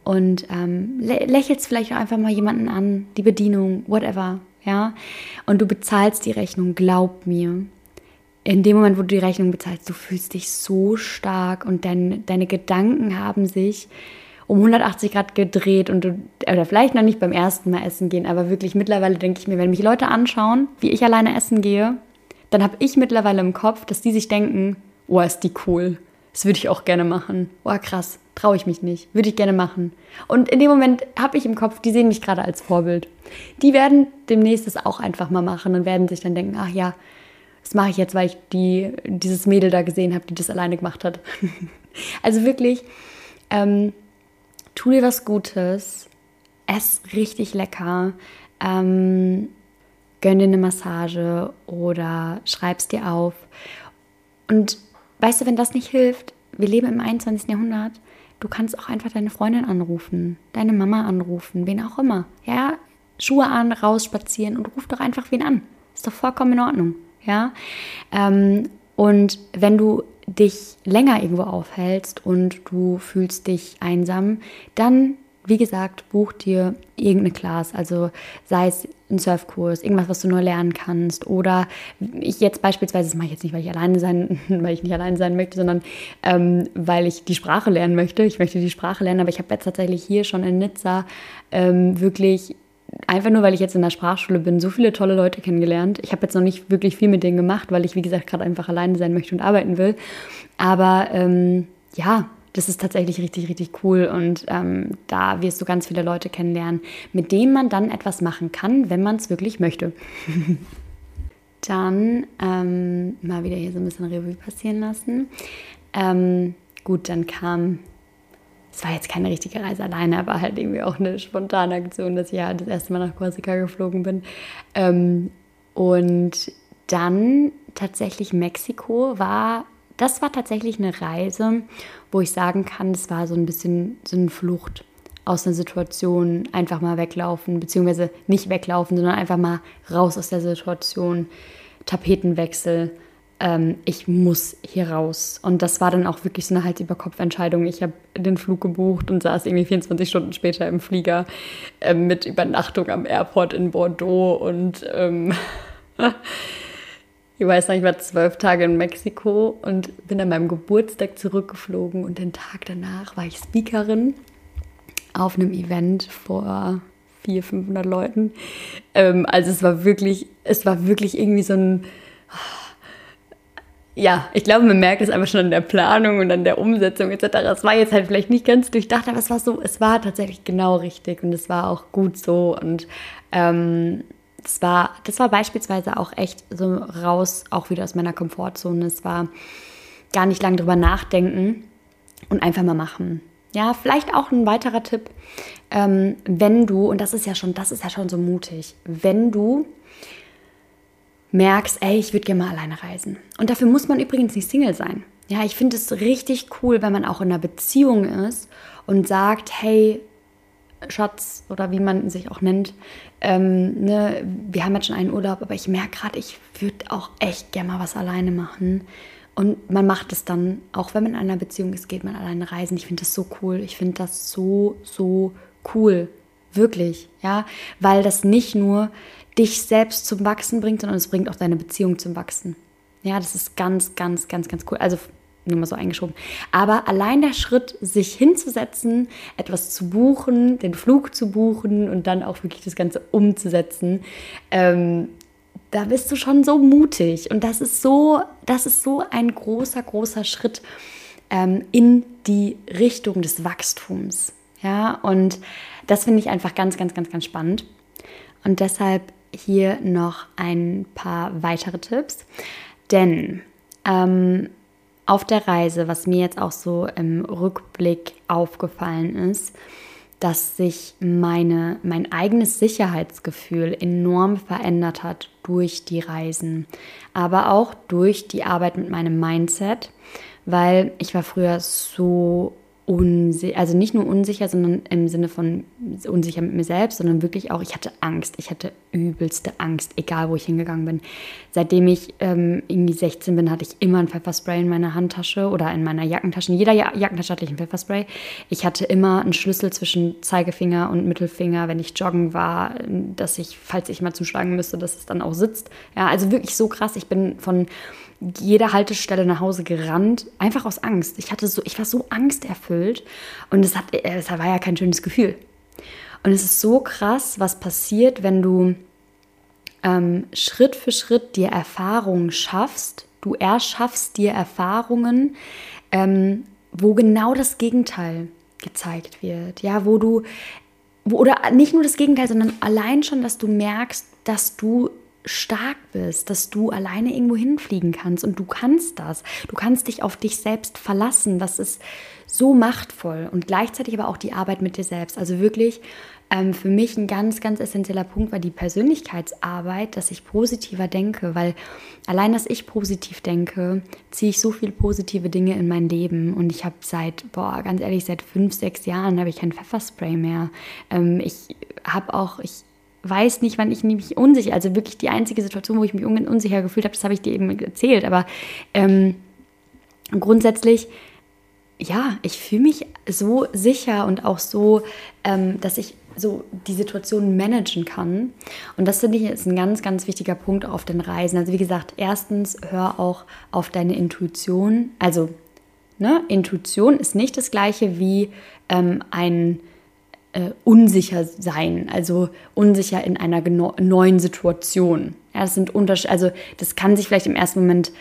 [SPEAKER 2] und ähm, lä lächelst vielleicht auch einfach mal jemanden an, die Bedienung, whatever, ja. Und du bezahlst die Rechnung, glaub mir. In dem Moment, wo du die Rechnung bezahlst, du fühlst dich so stark und dein, deine Gedanken haben sich um 180 Grad gedreht und du, oder vielleicht noch nicht beim ersten Mal essen gehen, aber wirklich mittlerweile denke ich mir, wenn mich Leute anschauen, wie ich alleine essen gehe, dann habe ich mittlerweile im Kopf, dass die sich denken, oh, ist die cool. Das würde ich auch gerne machen. Oh, krass, traue ich mich nicht. Würde ich gerne machen. Und in dem Moment habe ich im Kopf, die sehen mich gerade als Vorbild. Die werden demnächst das auch einfach mal machen und werden sich dann denken, ach ja, das mache ich jetzt, weil ich die, dieses Mädel da gesehen habe, die das alleine gemacht hat. (laughs) also wirklich, ähm, tu dir was Gutes, ess richtig lecker, ähm, gönn dir eine Massage oder schreib's dir auf. Und weißt du, wenn das nicht hilft, wir leben im 21. Jahrhundert, du kannst auch einfach deine Freundin anrufen, deine Mama anrufen, wen auch immer. Ja, Schuhe an, raus spazieren und ruf doch einfach wen an. Ist doch vollkommen in Ordnung. Ja, ähm, und wenn du dich länger irgendwo aufhältst und du fühlst dich einsam, dann, wie gesagt, buch dir irgendeine Class, also sei es ein Surfkurs, irgendwas, was du neu lernen kannst oder ich jetzt beispielsweise, das mache ich jetzt nicht, weil ich alleine sein, (laughs) weil ich nicht alleine sein möchte, sondern ähm, weil ich die Sprache lernen möchte. Ich möchte die Sprache lernen, aber ich habe jetzt tatsächlich hier schon in Nizza ähm, wirklich einfach nur, weil ich jetzt in der Sprachschule bin, so viele tolle Leute kennengelernt. Ich habe jetzt noch nicht wirklich viel mit denen gemacht, weil ich, wie gesagt, gerade einfach alleine sein möchte und arbeiten will. Aber ähm, ja, das ist tatsächlich richtig, richtig cool und ähm, da wirst du ganz viele Leute kennenlernen, mit denen man dann etwas machen kann, wenn man es wirklich möchte. (laughs) dann ähm, mal wieder hier so ein bisschen Revue passieren lassen. Ähm, gut, dann kam es war jetzt keine richtige Reise alleine, aber halt irgendwie auch eine spontane Aktion, dass ich ja das erste Mal nach Korsika geflogen bin. Ähm, und dann tatsächlich Mexiko war, das war tatsächlich eine Reise, wo ich sagen kann, es war so ein bisschen so eine Flucht aus einer Situation, einfach mal weglaufen, beziehungsweise nicht weglaufen, sondern einfach mal raus aus der Situation, Tapetenwechsel ähm, ich muss hier raus. Und das war dann auch wirklich so eine Hals-über-Kopf-Entscheidung. Ich habe den Flug gebucht und saß irgendwie 24 Stunden später im Flieger äh, mit Übernachtung am Airport in Bordeaux und ähm, (laughs) ich weiß noch, ich war zwölf Tage in Mexiko und bin an meinem Geburtstag zurückgeflogen und den Tag danach war ich Speakerin auf einem Event vor 400, 500 Leuten. Ähm, also es war wirklich, es war wirklich irgendwie so ein ja, ich glaube, man merkt es einfach schon an der Planung und an der Umsetzung etc. Es war jetzt halt vielleicht nicht ganz durchdacht, aber es war so, es war tatsächlich genau richtig und es war auch gut so und ähm, das war, das war beispielsweise auch echt so raus, auch wieder aus meiner Komfortzone. Es war gar nicht lange drüber nachdenken und einfach mal machen. Ja, vielleicht auch ein weiterer Tipp, ähm, wenn du, und das ist ja schon, das ist ja schon so mutig, wenn du merkst, ey, ich würde gerne mal alleine reisen. Und dafür muss man übrigens nicht Single sein. Ja, ich finde es richtig cool, wenn man auch in einer Beziehung ist und sagt, hey, Schatz oder wie man sich auch nennt, ähm, ne, wir haben jetzt schon einen Urlaub, aber ich merke gerade, ich würde auch echt gerne mal was alleine machen. Und man macht es dann, auch wenn man in einer Beziehung ist, geht man alleine reisen. Ich finde das so cool. Ich finde das so, so cool. Wirklich, ja, weil das nicht nur dich selbst zum Wachsen bringt, sondern es bringt auch deine Beziehung zum Wachsen. Ja, das ist ganz, ganz, ganz, ganz cool. Also nur mal so eingeschoben. Aber allein der Schritt, sich hinzusetzen, etwas zu buchen, den Flug zu buchen und dann auch wirklich das Ganze umzusetzen, ähm, da bist du schon so mutig. Und das ist so, das ist so ein großer, großer Schritt ähm, in die Richtung des Wachstums. Ja, und das finde ich einfach ganz, ganz, ganz, ganz spannend. Und deshalb hier noch ein paar weitere Tipps. Denn ähm, auf der Reise, was mir jetzt auch so im Rückblick aufgefallen ist, dass sich meine, mein eigenes Sicherheitsgefühl enorm verändert hat durch die Reisen, aber auch durch die Arbeit mit meinem Mindset, weil ich war früher so unsicher, also nicht nur unsicher, sondern im Sinne von unsicher mit mir selbst, sondern wirklich auch, ich hatte Angst. Ich hatte übelste Angst, egal wo ich hingegangen bin. Seitdem ich ähm, irgendwie 16 bin, hatte ich immer ein Pfefferspray in meiner Handtasche oder in meiner Jackentasche. In jeder ja Jackentasche hatte ich ein Pfefferspray. Ich hatte immer einen Schlüssel zwischen Zeigefinger und Mittelfinger, wenn ich joggen war, dass ich, falls ich mal zuschlagen müsste, dass es dann auch sitzt. Ja, also wirklich so krass. Ich bin von jeder Haltestelle nach Hause gerannt, einfach aus Angst. Ich hatte so, ich war so angsterfüllt und es hat, es war ja kein schönes Gefühl. Und es ist so krass, was passiert, wenn du ähm, Schritt für Schritt dir Erfahrungen schaffst. Du erschaffst dir Erfahrungen, ähm, wo genau das Gegenteil gezeigt wird. Ja, wo du, wo, oder nicht nur das Gegenteil, sondern allein schon, dass du merkst, dass du stark bist, dass du alleine irgendwo hinfliegen kannst und du kannst das. Du kannst dich auf dich selbst verlassen. Das ist so machtvoll und gleichzeitig aber auch die Arbeit mit dir selbst. Also wirklich ähm, für mich ein ganz, ganz essentieller Punkt war die Persönlichkeitsarbeit, dass ich positiver denke, weil allein, dass ich positiv denke, ziehe ich so viele positive Dinge in mein Leben und ich habe seit, boah, ganz ehrlich, seit fünf, sechs Jahren habe ich kein Pfefferspray mehr. Ähm, ich habe auch, ich weiß nicht, wann ich mich unsicher, also wirklich die einzige Situation, wo ich mich unsicher gefühlt habe, das habe ich dir eben erzählt, aber ähm, grundsätzlich, ja, ich fühle mich so sicher und auch so, ähm, dass ich so die Situation managen kann. Und das finde ich ist ein ganz, ganz wichtiger Punkt auf den Reisen. Also wie gesagt, erstens hör auch auf deine Intuition. Also ne, Intuition ist nicht das gleiche wie ähm, ein äh, unsicher sein, also unsicher in einer neuen Situation. Ja, das sind Unterschiede, also das kann sich vielleicht im ersten Moment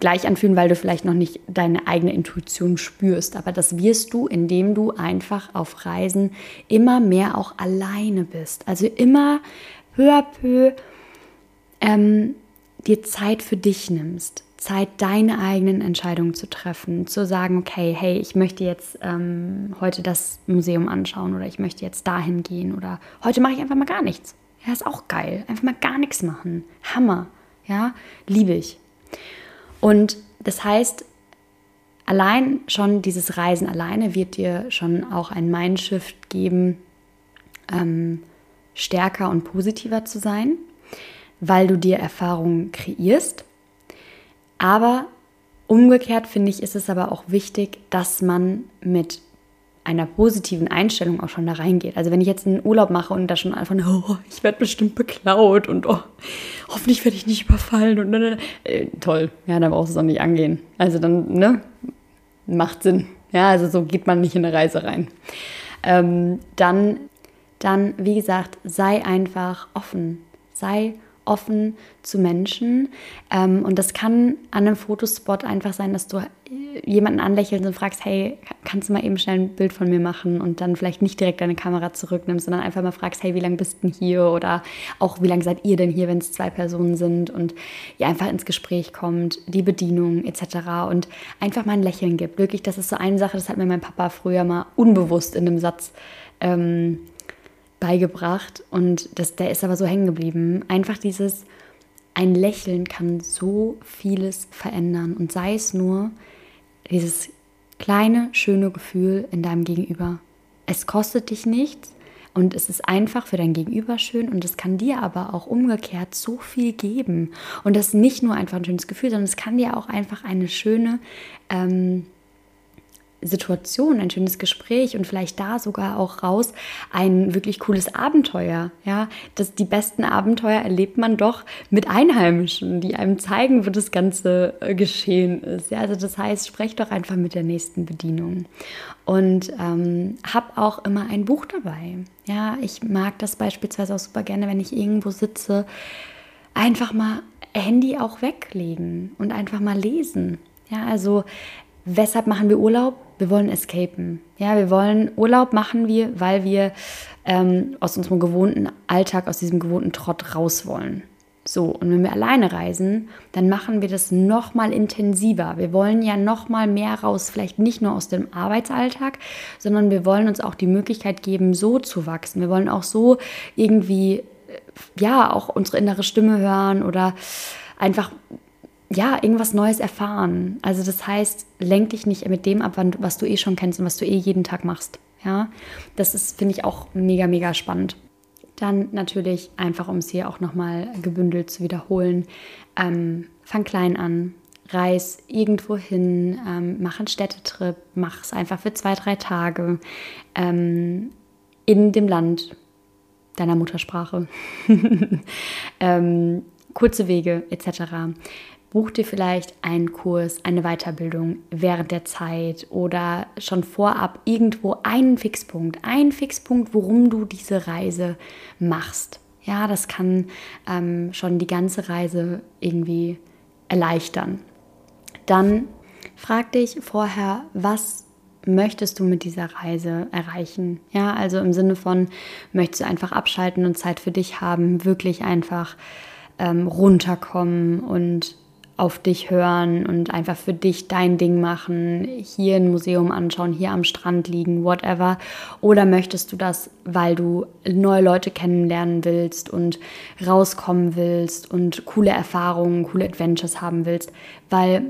[SPEAKER 2] gleich anfühlen, weil du vielleicht noch nicht deine eigene Intuition spürst. Aber das wirst du, indem du einfach auf Reisen immer mehr auch alleine bist. Also immer peu à peu ähm, dir Zeit für dich nimmst. Zeit, deine eigenen Entscheidungen zu treffen, zu sagen, okay, hey, ich möchte jetzt ähm, heute das Museum anschauen oder ich möchte jetzt dahin gehen oder heute mache ich einfach mal gar nichts. Ja, ist auch geil. Einfach mal gar nichts machen. Hammer. Ja, liebe ich. Und das heißt, allein schon dieses Reisen alleine wird dir schon auch ein Mindshift geben, ähm, stärker und positiver zu sein, weil du dir Erfahrungen kreierst aber umgekehrt finde ich, ist es aber auch wichtig, dass man mit einer positiven Einstellung auch schon da reingeht. Also wenn ich jetzt einen Urlaub mache und da schon einfach, oh, ich werde bestimmt beklaut und oh, hoffentlich werde ich nicht überfallen und ne, ne, ne, äh, toll, ja, dann brauchst du es auch nicht angehen. Also dann, ne, macht Sinn. Ja, also so geht man nicht in eine Reise rein. Ähm, dann, dann, wie gesagt, sei einfach offen. Sei offen offen zu Menschen. Ähm, und das kann an einem Fotospot einfach sein, dass du jemanden anlächelst und fragst, hey, kannst du mal eben schnell ein Bild von mir machen und dann vielleicht nicht direkt deine Kamera zurücknimmst, sondern einfach mal fragst, hey, wie lange bist du denn hier oder auch wie lange seid ihr denn hier, wenn es zwei Personen sind und ihr einfach ins Gespräch kommt, die Bedienung etc. und einfach mal ein Lächeln gibt. Wirklich, das ist so eine Sache, das hat mir mein Papa früher mal unbewusst in einem Satz ähm, beigebracht und das, der ist aber so hängen geblieben. Einfach dieses, ein Lächeln kann so vieles verändern und sei es nur dieses kleine, schöne Gefühl in deinem Gegenüber. Es kostet dich nichts und es ist einfach für dein Gegenüber schön und es kann dir aber auch umgekehrt so viel geben. Und das ist nicht nur einfach ein schönes Gefühl, sondern es kann dir auch einfach eine schöne ähm, Situation, ein schönes Gespräch und vielleicht da sogar auch raus ein wirklich cooles Abenteuer. Ja, das, die besten Abenteuer erlebt man doch mit Einheimischen, die einem zeigen, wo das Ganze äh, geschehen ist. Ja, also das heißt, sprech doch einfach mit der nächsten Bedienung und ähm, hab auch immer ein Buch dabei. Ja, ich mag das beispielsweise auch super gerne, wenn ich irgendwo sitze, einfach mal Handy auch weglegen und einfach mal lesen. Ja, also weshalb machen wir Urlaub? wir wollen escapen. Ja, wir wollen Urlaub machen wir, weil wir ähm, aus unserem gewohnten Alltag, aus diesem gewohnten Trott raus wollen. So, und wenn wir alleine reisen, dann machen wir das nochmal intensiver. Wir wollen ja nochmal mehr raus, vielleicht nicht nur aus dem Arbeitsalltag, sondern wir wollen uns auch die Möglichkeit geben, so zu wachsen. Wir wollen auch so irgendwie, äh, ja, auch unsere innere Stimme hören oder einfach ja, irgendwas Neues erfahren. Also das heißt, lenk dich nicht mit dem ab, was du eh schon kennst und was du eh jeden Tag machst. Ja, das ist, finde ich, auch mega, mega spannend. Dann natürlich einfach, um es hier auch nochmal gebündelt zu wiederholen, ähm, fang klein an, reis irgendwo hin, ähm, mach einen Städtetrip, mach es einfach für zwei, drei Tage ähm, in dem Land deiner Muttersprache. (laughs) ähm, kurze Wege etc. Buch dir vielleicht einen Kurs, eine Weiterbildung während der Zeit oder schon vorab irgendwo einen Fixpunkt, einen Fixpunkt, worum du diese Reise machst. Ja, das kann ähm, schon die ganze Reise irgendwie erleichtern. Dann frag dich vorher, was möchtest du mit dieser Reise erreichen? Ja, also im Sinne von, möchtest du einfach abschalten und Zeit für dich haben, wirklich einfach ähm, runterkommen und auf dich hören und einfach für dich dein Ding machen, hier ein Museum anschauen, hier am Strand liegen, whatever. Oder möchtest du das, weil du neue Leute kennenlernen willst und rauskommen willst und coole Erfahrungen, coole Adventures haben willst? Weil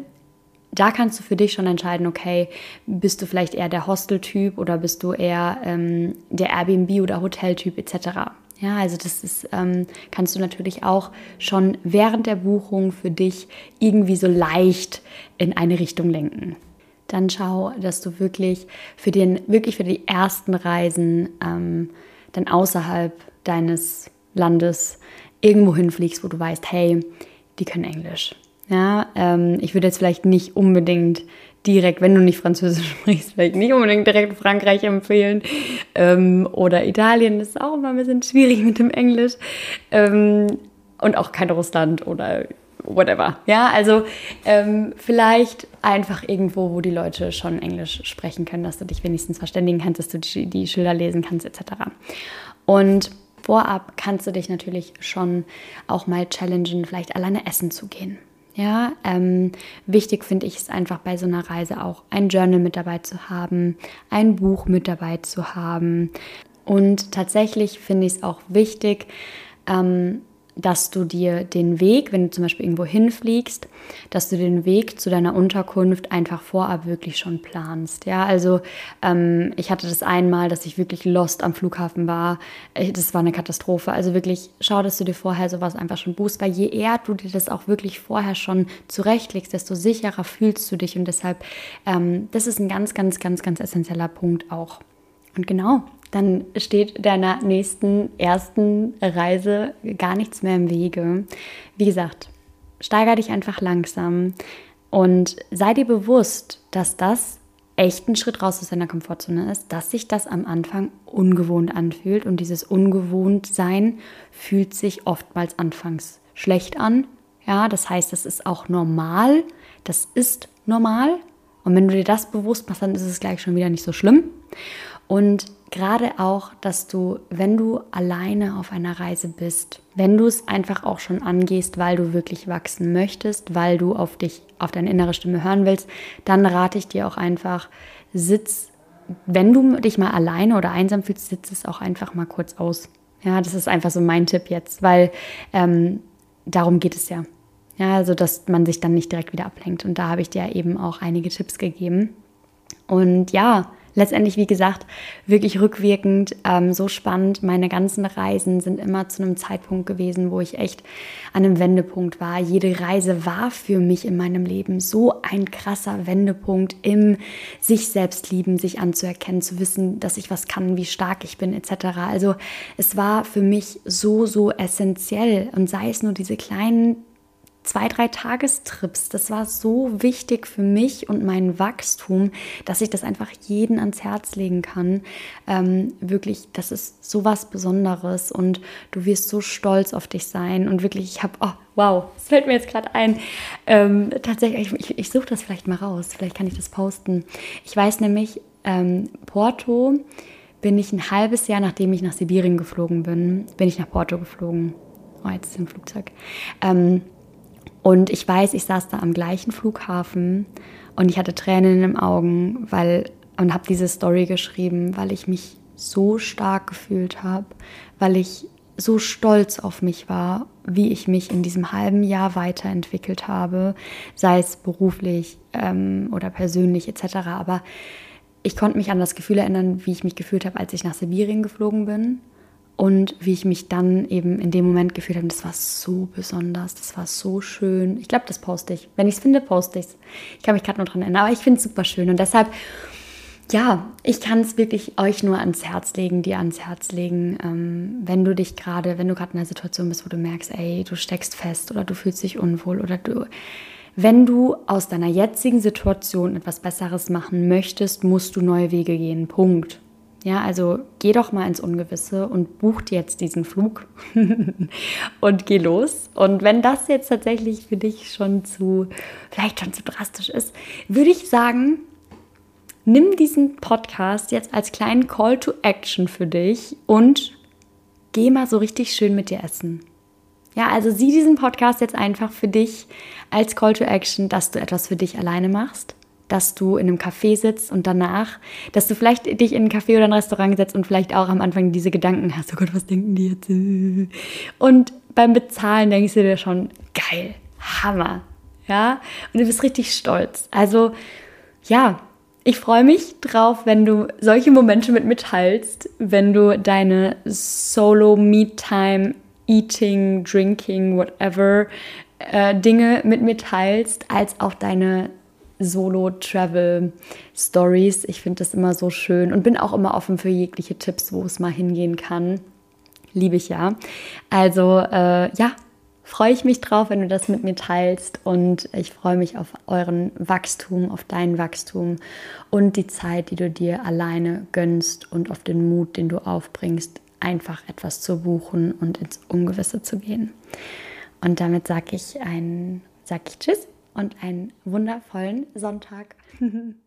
[SPEAKER 2] da kannst du für dich schon entscheiden, okay, bist du vielleicht eher der Hostel-Typ oder bist du eher ähm, der Airbnb- oder Hotel-Typ etc. Ja, also das ist, ähm, kannst du natürlich auch schon während der Buchung für dich irgendwie so leicht in eine Richtung lenken. Dann schau, dass du wirklich für den, wirklich für die ersten Reisen ähm, dann außerhalb deines Landes irgendwo hinfliegst, wo du weißt, hey, die können Englisch. Ja, ähm, ich würde jetzt vielleicht nicht unbedingt direkt, wenn du nicht Französisch (laughs) sprichst, vielleicht nicht unbedingt direkt Frankreich empfehlen. Ähm, oder Italien ist auch immer ein bisschen schwierig mit dem Englisch. Ähm, und auch kein Russland oder whatever. Ja, also ähm, vielleicht einfach irgendwo, wo die Leute schon Englisch sprechen können, dass du dich wenigstens verständigen kannst, dass du die, die Schilder lesen kannst, etc. Und vorab kannst du dich natürlich schon auch mal challengen, vielleicht alleine essen zu gehen. Ja, ähm, wichtig finde ich es einfach bei so einer Reise auch, ein Journal mit dabei zu haben, ein Buch mit dabei zu haben. Und tatsächlich finde ich es auch wichtig, ähm, dass du dir den Weg, wenn du zum Beispiel irgendwo hinfliegst, dass du den Weg zu deiner Unterkunft einfach vorab wirklich schon planst. Ja, also ähm, ich hatte das einmal, dass ich wirklich lost am Flughafen war. Das war eine Katastrophe. Also wirklich schau, dass du dir vorher sowas einfach schon buchst, weil je eher du dir das auch wirklich vorher schon zurechtlegst, desto sicherer fühlst du dich und deshalb, ähm, das ist ein ganz, ganz, ganz, ganz essentieller Punkt auch. Und genau, dann steht deiner nächsten ersten Reise gar nichts mehr im Wege. Wie gesagt, steiger dich einfach langsam und sei dir bewusst, dass das echt ein Schritt raus aus deiner Komfortzone ist, dass sich das am Anfang ungewohnt anfühlt und dieses Ungewohntsein fühlt sich oftmals anfangs schlecht an. Ja, das heißt, das ist auch normal. Das ist normal. Und wenn du dir das bewusst machst, dann ist es gleich schon wieder nicht so schlimm. Und gerade auch, dass du, wenn du alleine auf einer Reise bist, wenn du es einfach auch schon angehst, weil du wirklich wachsen möchtest, weil du auf dich, auf deine innere Stimme hören willst, dann rate ich dir auch einfach, sitz, wenn du dich mal alleine oder einsam fühlst, sitz es auch einfach mal kurz aus. Ja, das ist einfach so mein Tipp jetzt, weil ähm, darum geht es ja. Ja, also dass man sich dann nicht direkt wieder ablenkt. Und da habe ich dir eben auch einige Tipps gegeben. Und ja, letztendlich, wie gesagt, wirklich rückwirkend ähm, so spannend. Meine ganzen Reisen sind immer zu einem Zeitpunkt gewesen, wo ich echt an einem Wendepunkt war. Jede Reise war für mich in meinem Leben so ein krasser Wendepunkt im sich selbst lieben, sich anzuerkennen, zu wissen, dass ich was kann, wie stark ich bin, etc. Also es war für mich so, so essentiell und sei es nur diese kleinen zwei, drei Tagestrips. Das war so wichtig für mich und mein Wachstum, dass ich das einfach jeden ans Herz legen kann. Ähm, wirklich, das ist so was Besonderes und du wirst so stolz auf dich sein. Und wirklich, ich habe, oh, wow, das fällt mir jetzt gerade ein. Ähm, tatsächlich, ich, ich suche das vielleicht mal raus. Vielleicht kann ich das posten. Ich weiß nämlich, ähm, Porto bin ich ein halbes Jahr, nachdem ich nach Sibirien geflogen bin, bin ich nach Porto geflogen. Oh, jetzt ist ein Flugzeug. Ähm, und ich weiß, ich saß da am gleichen Flughafen und ich hatte Tränen in den Augen, weil und habe diese Story geschrieben, weil ich mich so stark gefühlt habe, weil ich so stolz auf mich war, wie ich mich in diesem halben Jahr weiterentwickelt habe, sei es beruflich ähm, oder persönlich etc. Aber ich konnte mich an das Gefühl erinnern, wie ich mich gefühlt habe, als ich nach Sibirien geflogen bin und wie ich mich dann eben in dem Moment gefühlt habe. Das war so besonders, das war so schön. Ich glaube, das poste ich. Wenn ich es finde, poste ich es. Ich kann mich gerade nur dran erinnern, aber ich finde es super schön und deshalb ja, ich kann es wirklich euch nur ans Herz legen, dir ans Herz legen, ähm, wenn du dich gerade, wenn du gerade in einer Situation bist, wo du merkst, ey, du steckst fest oder du fühlst dich unwohl oder du, wenn du aus deiner jetzigen Situation etwas Besseres machen möchtest, musst du neue Wege gehen. Punkt. Ja, also geh doch mal ins Ungewisse und buch dir jetzt diesen Flug (laughs) und geh los. Und wenn das jetzt tatsächlich für dich schon zu, vielleicht schon zu drastisch ist, würde ich sagen, nimm diesen Podcast jetzt als kleinen Call to Action für dich und geh mal so richtig schön mit dir essen. Ja, also sieh diesen Podcast jetzt einfach für dich als Call to Action, dass du etwas für dich alleine machst, dass du in einem Café sitzt und danach, dass du vielleicht dich in ein Café oder ein Restaurant setzt und vielleicht auch am Anfang diese Gedanken hast, oh Gott, was denken die jetzt? Und beim Bezahlen denkst du dir schon, geil, Hammer, ja, und du bist richtig stolz. Also, ja, ich freue mich drauf, wenn du solche Momente mit mir wenn du deine Solo-Me-Time, Eating, Drinking, whatever äh, Dinge mit mir als auch deine Solo-Travel-Stories. Ich finde das immer so schön und bin auch immer offen für jegliche Tipps, wo es mal hingehen kann. Liebe ich ja. Also äh, ja, freue ich mich drauf, wenn du das mit mir teilst und ich freue mich auf euren Wachstum, auf dein Wachstum und die Zeit, die du dir alleine gönnst und auf den Mut, den du aufbringst, einfach etwas zu buchen und ins Ungewisse zu gehen. Und damit sage ich ein, sag ich Tschüss und einen wundervollen Sonntag. (laughs)